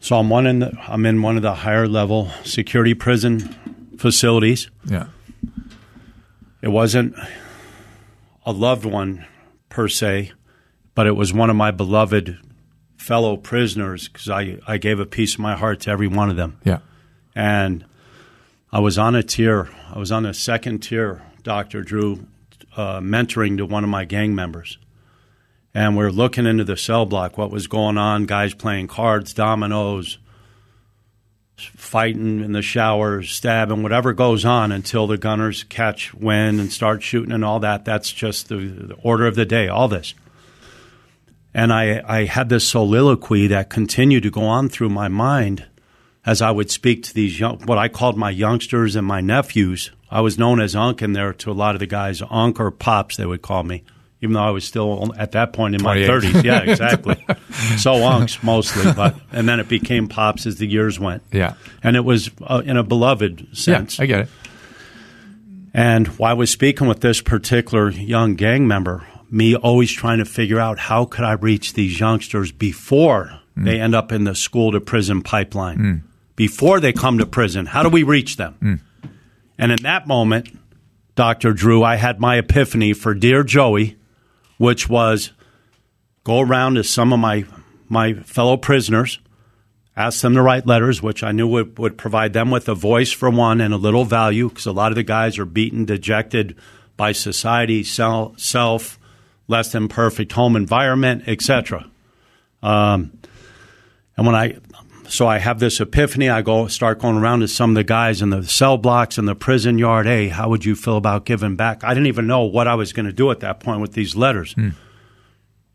So I'm one in the, I'm in one of the higher level security prison facilities. yeah It wasn't a loved one per se, but it was one of my beloved fellow prisoners because I, I gave a piece of my heart to every one of them. yeah And I was on a tier, I was on a second tier, Dr. Drew, uh, mentoring to one of my gang members. And we're looking into the cell block, what was going on, guys playing cards, dominoes, fighting in the showers, stabbing, whatever goes on until the gunners catch wind and start shooting and all that. That's just the, the order of the day, all this. And I, I had this soliloquy that continued to go on through my mind as I would speak to these young, what I called my youngsters and my nephews. I was known as Unc in there to a lot of the guys, Unc or Pops, they would call me, even though I was still at that point in my 30s. Yeah, exactly. so Uncs mostly, but and then it became Pops as the years went. yeah And it was uh, in a beloved sense. yeah i get it And while I was speaking with this particular young gang member, me always trying to figure out how could I reach these youngsters before mm. they end up in the school to prison pipeline, mm. before they come to prison. How do we reach them? Mm. And in that moment, Dr. Drew, I had my epiphany for Dear Joey, which was go around to some of my, my fellow prisoners, ask them to write letters, which I knew would, would provide them with a voice for one and a little value, because a lot of the guys are beaten, dejected by society, sel- self, less than perfect home environment, etc. Um, and when I, so I have this epiphany, I go start going around to some of the guys in the cell blocks in the prison yard. Hey, how would you feel about giving back? I didn't even know what I was going to do at that point with these letters. Hmm.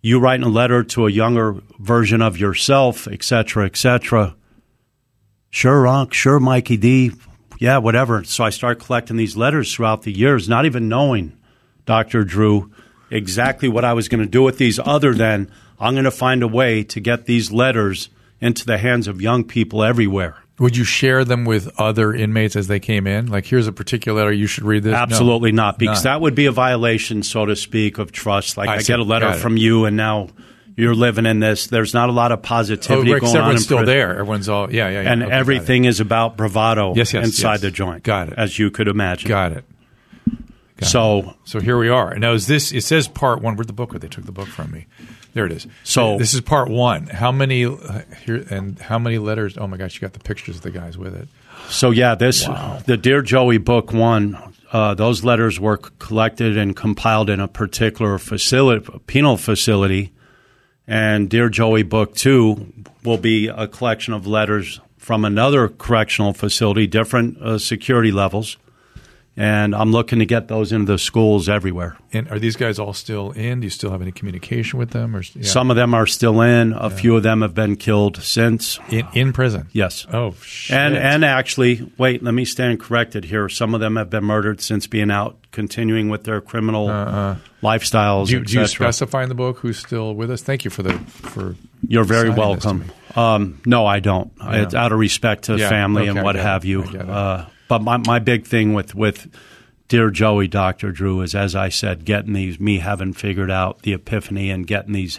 You writing a letter to a younger version of yourself, et cetera, et cetera. Sure, Unc. Sure, Mikey D. Yeah, whatever. So I start collecting these letters throughout the years, not even knowing, Dr. Drew, exactly what I was going to do with these, other than I'm going to find a way to get these letters into the hands of young people everywhere. would you share them with other inmates as they came in like here's a particular letter you should read this No. Absolutely not, because None. that would be a violation, so to speak, of trust. Like I I, see. get a letter from you, and now you're living in this. There's not a lot of oh, positivity right, 'cause going on. everyone's in still there everyone's all yeah yeah, yeah. and Okay, everything is about bravado Yes, yes, inside yes. the joint. Got it. as you could imagine. got it Got so So here we are. Now is this? It says part one. Where'd the book? go? They took the book from me. There it is. So- this is part one. How many uh, here and how many letters? Oh my gosh, you got the pictures of the guys with it. So yeah, this the Dear Joey book one. Uh, those letters were collected and compiled in a particular facility, penal facility, and Dear Joey book two will be a collection of letters from another correctional facility, different uh, security levels, and I'm looking to get those into the schools everywhere. And are these guys all still in? Do you still have any communication with them? Or yeah. Some of them are still in. A few of them have been killed since. in in prison? Yes. Oh shit. And and actually, wait, let me stand corrected here. Some of them have been murdered since being out, continuing with their criminal lifestyles, do, you- do you specify in the book who's still with us? Thank you for the for. You're very signing this to welcome. me. Um, no, I don't. Yeah. It's out of respect to Yeah, family okay, and what have you. I get it. Uh, but my, my big thing with, with Dear Joey, Dr. Drew, is as I said, getting these, me having figured out the epiphany and getting these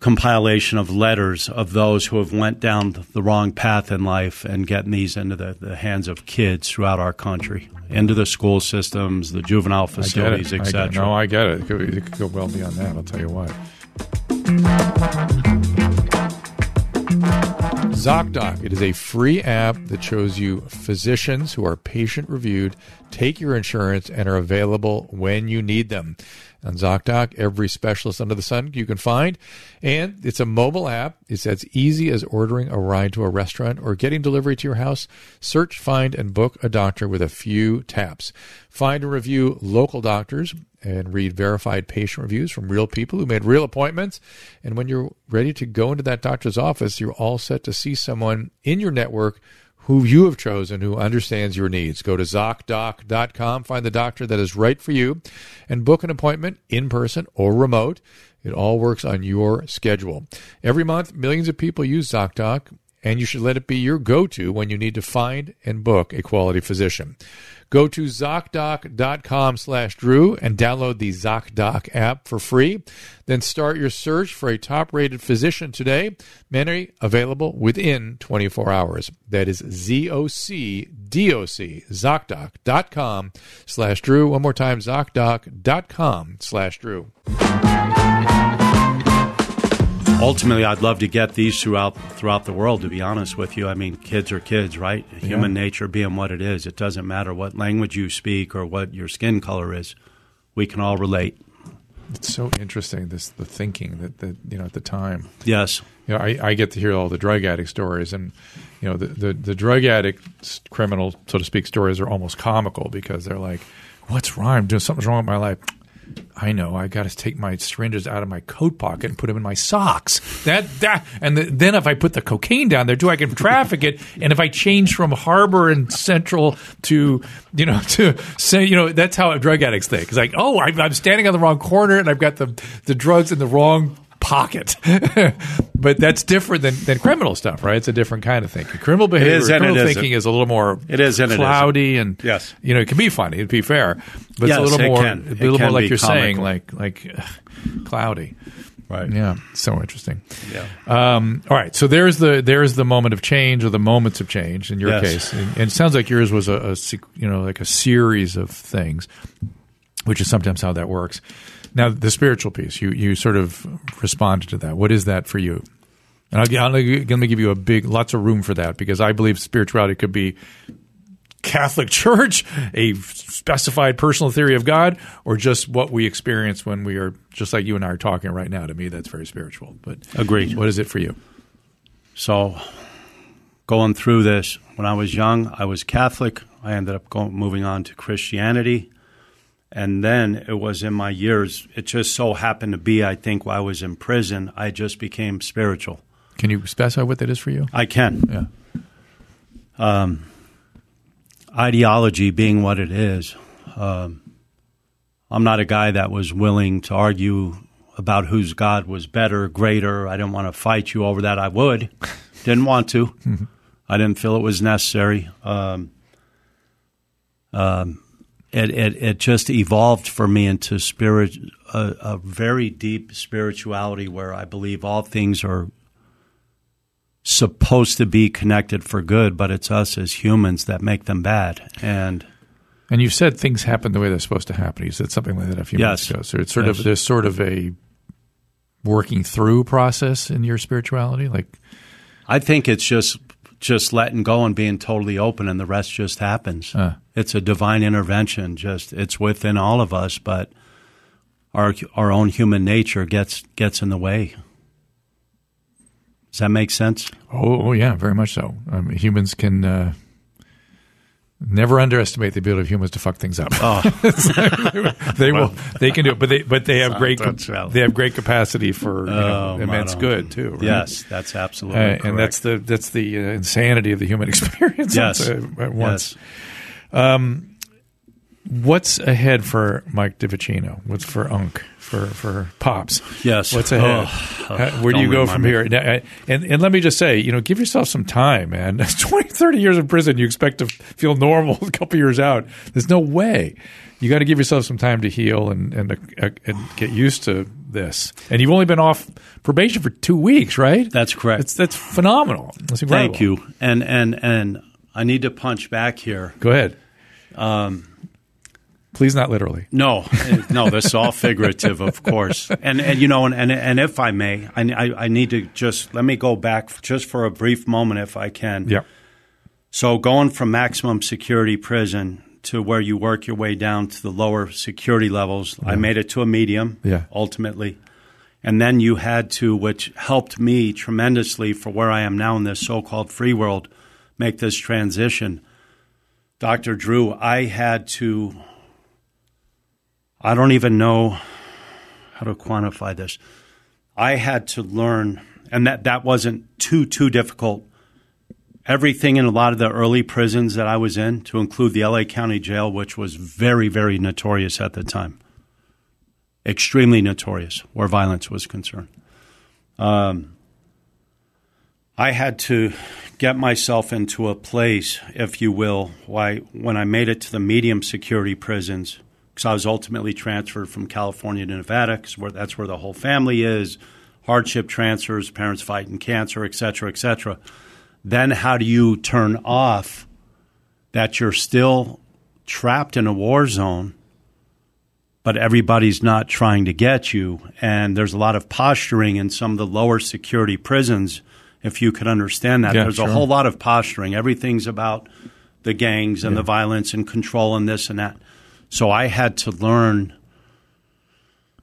compilation of letters of those who have went down the wrong path in life and getting these into the, the hands of kids throughout our country, into the school systems, the juvenile facilities, etc. No, I get it. It could, it could go well beyond that. I'll tell you what. ZocDoc. It is a free app that shows you physicians who are patient reviewed, take your insurance, and are available when you need them. On ZocDoc, every specialist under the sun you can find. And it's a mobile app. It's as easy as ordering a ride to a restaurant or getting delivery to your house. Search, find, and book a doctor with a few taps. Find and review local doctors and read verified patient reviews from real people who made real appointments. And when you're ready to go into that doctor's office, you're all set to see someone in your network who you have chosen who understands your needs. Go to ZocDoc.com, find the doctor that is right for you, and book an appointment in person or remote. It all works on your schedule. Every month, millions of people use ZocDoc, and you should let it be your go to when you need to find and book a quality physician. Go to ZocDoc.com slash Drew and download the ZocDoc app for free. Then start your search for a top rated physician today. Many available within 24 hours. That is Z-O-C-D-O-C, ZocDoc.com slash Drew. One more time, ZocDoc.com slash Drew ultimately, I'd love to get these throughout throughout the world. To be honest with you, I mean, kids are kids, right? Yeah. Human nature being what it is, it doesn't matter what language you speak or what your skin color is. We can all relate. It's so interesting this the thinking that, that you know at the time. Yes, you know I, I get to hear all the drug addict stories, and you know the, the the drug addict criminal so to speak stories are almost comical because they're like, "What's wrong? I'm doing something's wrong with my life." I know. I got to take my syringes out of my coat pocket and put them in my socks. That that, and the, then if I put the cocaine down there too, I can traffic it. And if I change from Harbor and Central to you know to say you know that's how drug addicts think. It's like oh I'm, I'm standing on the wrong corner and I've got the the drugs in the wrong pocket. but that's different than, than criminal stuff, right? It's a different kind of thinking. Criminal behavior, is, criminal thinking is a little more it is and cloudy and, yes, you know, it can be funny, to be fair, but yes, it's a little more, can. a little more like you're comical. saying, like like cloudy. Right. Yeah. So interesting. Yeah. Um, all right. So there's the there's the moment of change or the moments of change in your Yes. case, and, and it sounds like yours was a, a you know like a series of things, which is sometimes how that works. Now the spiritual piece, you you sort of responded to that. What is that for you? And I'll, I'm going to give you a big lots of room for that because I believe spirituality could be Catholic Church, a specified personal theory of God, or just what we experience when we are just like you and I are talking right now. To me, that's very spiritual. But Agreed. What is it for you? So, going through this, when I was young, I was Catholic. I ended up going, moving on to Christianity. And then it was in my years, it just so happened to be, I think, while I was in prison, I just became spiritual. Can you specify what that is for you? I can. Yeah. Um, ideology being what it is, um, I'm not a guy that was willing to argue about whose God was better, greater. I didn't want to fight you over that. I would. didn't want to. I didn't feel it was necessary. Um, um, it, it, it just evolved for me into spirit, a, a very deep spirituality where I believe all things are supposed to be connected for good, but it's us as humans that make them bad. And And you said things happen the way they're supposed to happen. You said something like that a few Yes. minutes ago. So it's sort Yes. of there's sort of a working through process in your spirituality. Like I think it's just just letting go and being totally open, and the rest just happens. Uh. It's a divine intervention. Just it's within all of us, but our our own human nature gets gets in the way. Does that make sense? Oh, oh yeah, very much so. Um, humans can uh, never underestimate the ability of humans to fuck things up. Oh, they will, they can do it, but they but they have great they have great capacity for you know, Oh, immense good too. right? yes, that's Uh, absolutely and that's the that's the uh, insanity of the human experience. yes, uh, at once. yes. What's ahead for Mike DiVicino? What's for Unc? For for Pops? Yes. What's ahead? Oh, Uh, where do you go from me. here? Now, uh, And and let me just say, you know, give yourself some time, man. 20, 30 years in prison, you expect to feel normal a couple years out. There's no way. You got to give yourself some time to heal and and, uh, and get used to this. And you've only been off probation for two weeks, right? That's correct. That's that's phenomenal. That's incredible. Thank you. And and and I need to punch back here. Go ahead. Um, Please, not literally. No, eh, no, this is all figurative, of course. And and you know, and and, and if I may, I, I I need to just let me go back just for a brief moment, if I can. Yeah. So going from maximum security prison to where you work your way down to the lower security levels, I made it to a medium. Yeah. Ultimately. And then you had to, which helped me tremendously for where I am now in this so called free world, make this transition. Dr. Drew, I had to I don't even know how to quantify this. I had to learn, and that, that wasn't too, too difficult. Everything in a lot of the early prisons that I was in, to include the LA County Jail, which was very, very notorious at the time, extremely notorious where violence was concerned. Um, I had to get myself into a place, if you will, why when I made it to the medium security prisons, because I was ultimately transferred from California to Nevada, because where, that's where the whole family is, hardship transfers, parents fighting cancer, et cetera, et cetera. Then how do you turn off that you're still trapped in a war zone, but everybody's not trying to get you? And there's a lot of posturing in some of the lower security prisons, if you could understand that. Yeah, there's sure. a whole lot of posturing. Everything's about the gangs and Yeah. the violence and control and this and that. So I had to learn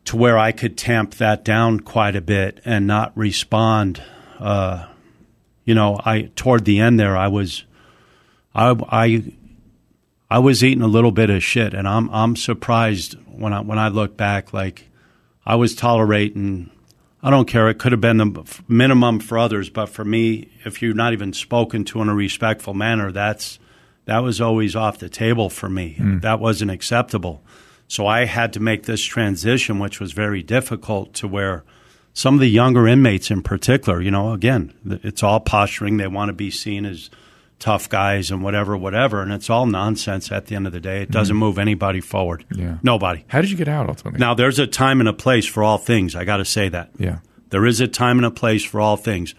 to where I could tamp that down quite a bit and not respond. Uh, you know, I toward the end there, I was, I, I, I was eating a little bit of shit, and I'm I'm surprised when I when I look back, like I was tolerating. I don't care. It could have been the minimum for others, but for me, if you're not even spoken to in a respectful manner, that's that was always off the table for me. Hmm. That wasn't acceptable. So I had to make this transition, which was very difficult, to where some of the younger inmates, in particular, you know, again, it's all posturing. They want to be seen as tough guys and whatever, whatever, and it's all nonsense. At the end of the day, it doesn't hmm. move anybody forward. Yeah. Nobody. How did you get out ultimately? Now, there's a time and a place for all things. I got to say that. Yeah. There is a time and a place for all things.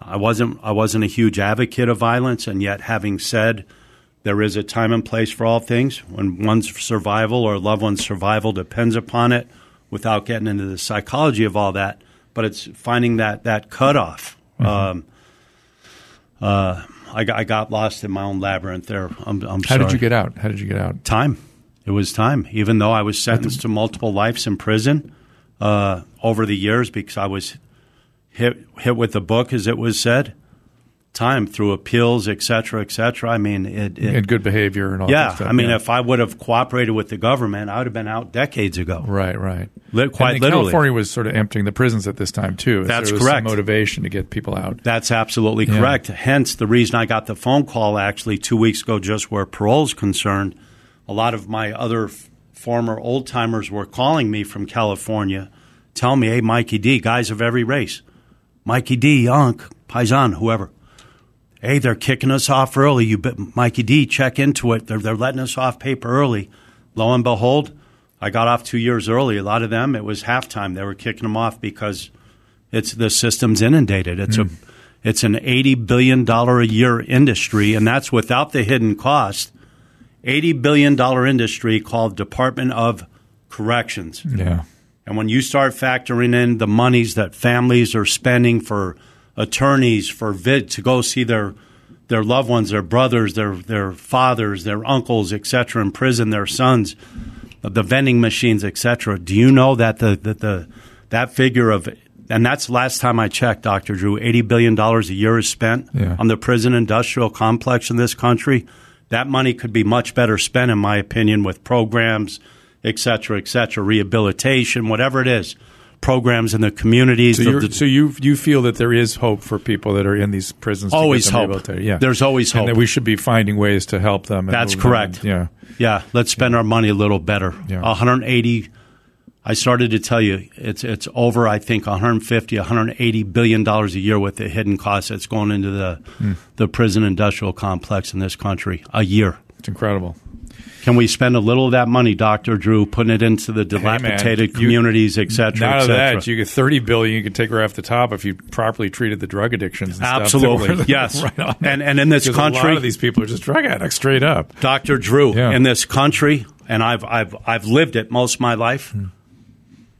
I wasn't I wasn't a huge advocate of violence, and yet having said there is a time and place for all things, when one's survival or loved one's survival depends upon it, without getting into the psychology of all that, but it's finding that that cutoff. Um, uh, I, got, I got lost in my own labyrinth there. I'm, I'm How sorry. did you get out? How did you get out? Time. It was time. Even though I was sentenced to multiple lives in prison uh, over the years because I was hit hit with the book, as it was said. Time through appeals, et cetera, et cetera. I mean, it. it And good behavior and all yeah, that stuff. I mean, yeah. if I would have cooperated with the government, I would have been out decades ago. Right, right. Li- quite and literally. California was sort of emptying the prisons at this time too. That's there was some correct. motivation to get people out. That's absolutely Yeah. correct. Hence, the reason I got the phone call actually two weeks ago, just where parole's concerned. A lot of my other f- former old timers were calling me from California, telling me, "Hey, Mikey D, guys of every race, Mikey D, Unc, Paisan, whoever. Hey, they're kicking us off early. You, Mikey D, check into it. They're they're letting us off paper early. Lo and behold, I got off two years early. A lot of them, it was halftime. They were kicking them off because it's the system's inundated. It's a hmm. it's an eighty billion dollar a year industry, and that's without the hidden cost. Eighty billion dollar industry called Department of Corrections. Yeah. And when you start factoring in the monies that families are spending for attorneys, for vid to go see their their loved ones, their brothers, their their fathers, their uncles, etc., in prison, their sons, the vending machines, etc. Do you know that the, the, the that figure of and that's last time I checked, Doctor Drew, eighty billion dollars a year is spent Yeah. on the prison industrial complex in this country. That money could be much better spent, in my opinion, with programs, et cetera, et cetera, rehabilitation, whatever it is. Programs in the communities. So, the- so you you feel that there is hope for people that are in these prisons. Always hope. Yeah, There's always And that we should be finding ways to help them. That's move them correct. yeah. yeah, let's spend our money a little better. Yeah. 180. I started to tell you it's it's over. I think 150, 180 billion dollars a year with the hidden costs that's going into the Hmm. the prison industrial complex in this country a year. It's incredible. Can we spend a little of that money, Doctor Drew, putting it into the Hey, man, dilapidated you- communities, et cetera, Not et of cetera? that, you get thirty billion. You could take her off the top if you properly treated the drug addictions. And stuff. Absolutely, yes. right. And and in this Because a country, lot of these people are just drug addicts, straight up. Dr. Drew, Yeah. in this country, and I've, I've, I've lived it most of my life, Hmm.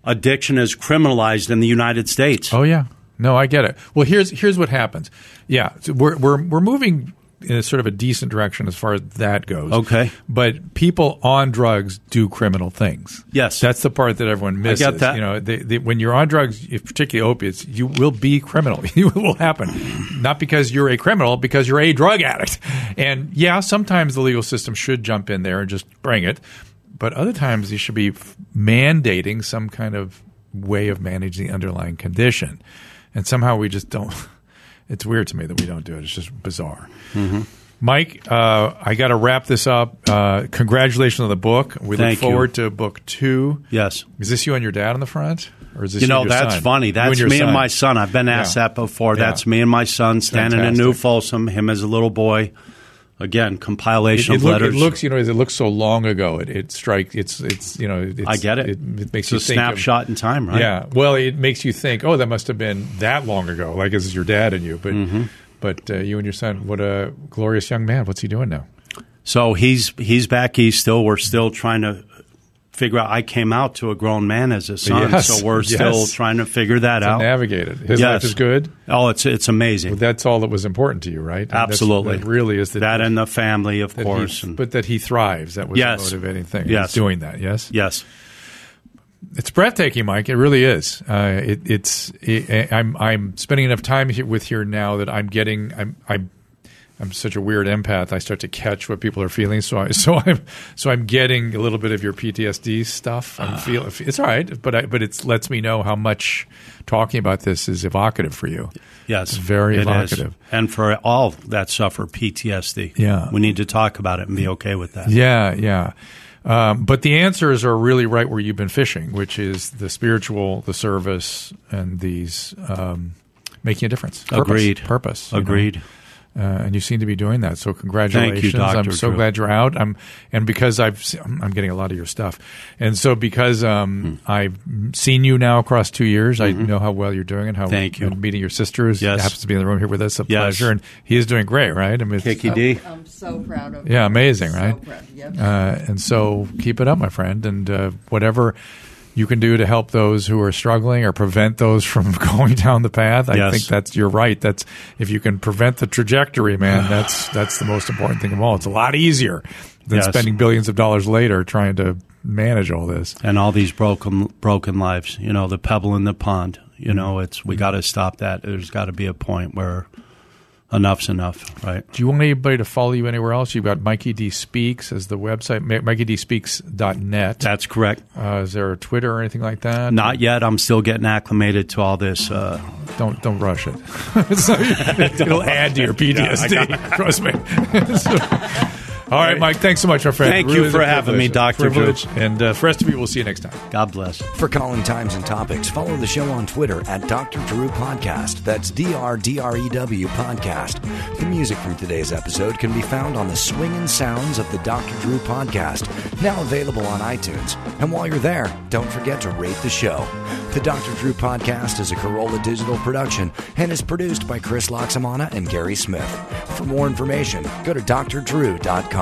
addiction is criminalized in the United States. Oh yeah, no, I get it. Well, here's here's what happens. Yeah, we're we're we're moving in a sort of a decent direction as far as that goes. Okay. but people on drugs do criminal things. Yes. that's the part that everyone misses. get that. You know, they, they, when you're on drugs, if particularly opiates, you will be criminal. it will happen, not because you're a criminal, because you're a drug addict. And yeah, sometimes the legal system should jump in there and just bring it, but other times you should be f- mandating some kind of way of managing the underlying condition. And somehow we just don't. It's weird to me that we don't do it. It's just bizarre. Mm-hmm. Mike, uh, I got to wrap this up. Uh, congratulations on the book. We Thank look you. forward to book two. Yes. Is this you and your dad on the front, or is this You know, and that's son? funny. You That's your me and my son. I've been asked Yeah. that before. Yeah. That's me and my son standing in New Folsom, him as a little boy. Again, compilation it, of look, letters. it looks, you know, it looks so long ago. It, it strikes. It's, it's, you know, it's, I get it. It, it makes it's you a think of- snapshot in time, right? Yeah. Well, it makes you think. Oh, that must have been that long ago. Like is your dad and you, but, Mm-hmm. but uh, you and your son. What a glorious young man. What's he doing now? So he's he's back east still. We're still trying to figure out. I came out to a grown man as a son, Yes, so we're still trying to figure that To out. navigate it. His Yes. life is good. Oh, it's it's amazing. Well, that's all that was important to you, right? And Absolutely, that really is the, that and the family, of course. He, and- but that he thrives. That was Yes. the motivating thing. Yes. He's doing that. Yes. yes, It's breathtaking, Mike. It really is. Uh, it, it's. It, I'm. I'm spending enough time here with here now that I'm getting. I'm. I'm. I'm such a weird empath. I start to catch what people are feeling. So I. So I'm. So I'm getting a little bit of your PTSD stuff. I'm feel. It's all right, but I, but it lets me know how much talking about this is evocative for you. yes, It's very it is. evocative. And for all that suffer PTSD, Yeah. we need to talk about it and be okay with that. Yeah, yeah. Um, but the answers are really right where you've been fishing, which is the spiritual, the service, and these um, making a difference. Purpose, Agreed. Purpose. Agreed. know. Agreed. Uh, and you seem to be doing that. So congratulations! Dr. I'm so Drew. glad you're out. I'm and because I've se- I'm I'm getting a lot of your stuff, and so because um, Hmm. I've seen you now across two years, I know how well you're doing and how Mm-hmm. Thank you. meeting your sister who Yes. happens to be in the room here with us. A Yes. pleasure, and he is doing great, right? I mean, it's- Kiki D. I'm so proud of yeah, him. amazing, So right? proud. Yep. Uh, and so keep it up, my friend, and uh, whatever you can do to help those who are struggling or prevent those from going down the path. I Yes. think that's you're right. That's if you can prevent the trajectory, man. That's that's the most important thing of all. It's a lot easier than Yes. spending billions of dollars later trying to manage all this. and all these broken broken lives. You know, the pebble in the pond. Mm-hmm. You know, it's we got to stop that. There's got to be a point where enough's enough, right? Do you want anybody to follow you anywhere else? You've got Mikey D Speaks as the website, MikeyDSpeaks.net. That's correct. Uh, is there a Twitter or anything like that? Not yet. I'm still getting acclimated to all this. Uh, Don't don't rush it. So it'll add to your PTSD. Trust me. So- all right, Mike. Thanks so much, my friend. Thank Really you for having me. Dr. Drew. Privilege. And uh, for the rest of you, we'll see you next time. God bless. For calling times and topics, follow the show on Twitter at Dr. Drew Podcast. That's D R D R E W Podcast. The music from today's episode can be found on the swinging sounds of the Dr. Drew Podcast, now available on iTunes. And while you're there, don't forget to rate the show. The Dr. Drew Podcast is a Corolla Digital production and is produced by Chris Laxamana and Gary Smith. For more information, go to drdrew.com.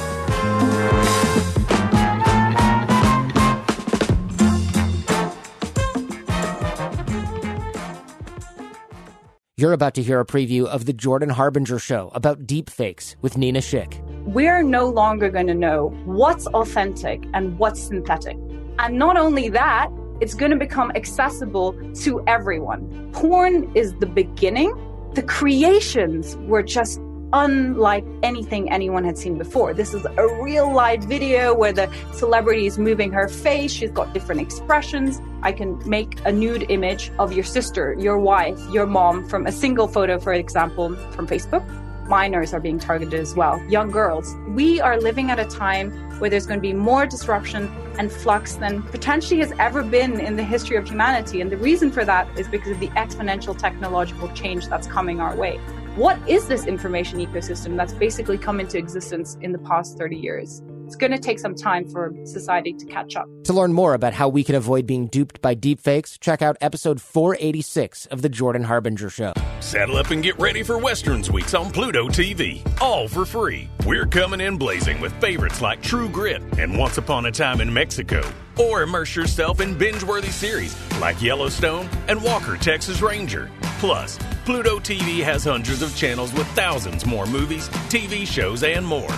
You're about to hear a preview of The Jordan Harbinger Show about deepfakes with Nina Schick. we're no longer going to know what's authentic and what's synthetic. And not only that, it's going to become accessible to everyone. Porn is the beginning. The creations were just unlike anything anyone had seen before. This is a real live video where the celebrity is moving her face. She's got different expressions. I can make a nude image of your sister, your wife, your mom from a single photo, for example, from Facebook. Minors are being targeted as well, young girls. We are living at a time where there's going to be more disruption and flux than potentially has ever been in the history of humanity. And the reason for that is because of the exponential technological change that's coming our way. What is this information ecosystem that's basically come into existence in the past 30 years? It's going to take some time for society to catch up. To learn more about how we can avoid being duped by deepfakes, check out episode 486 of The Jordan Harbinger Show. Saddle up and get ready for Westerns Weeks on Pluto TV, all for free. We're coming in blazing with favorites like True Grit and Once Upon a Time in Mexico. Or immerse yourself in binge worthy series like Yellowstone and Walker, Texas Ranger. Plus, Pluto TV has hundreds of channels with thousands more movies, TV shows, and more.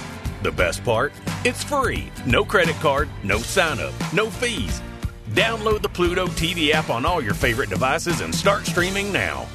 The best part? It's free. No credit card, no sign up, no fees. Download the Pluto TV app on all your favorite devices and start streaming now.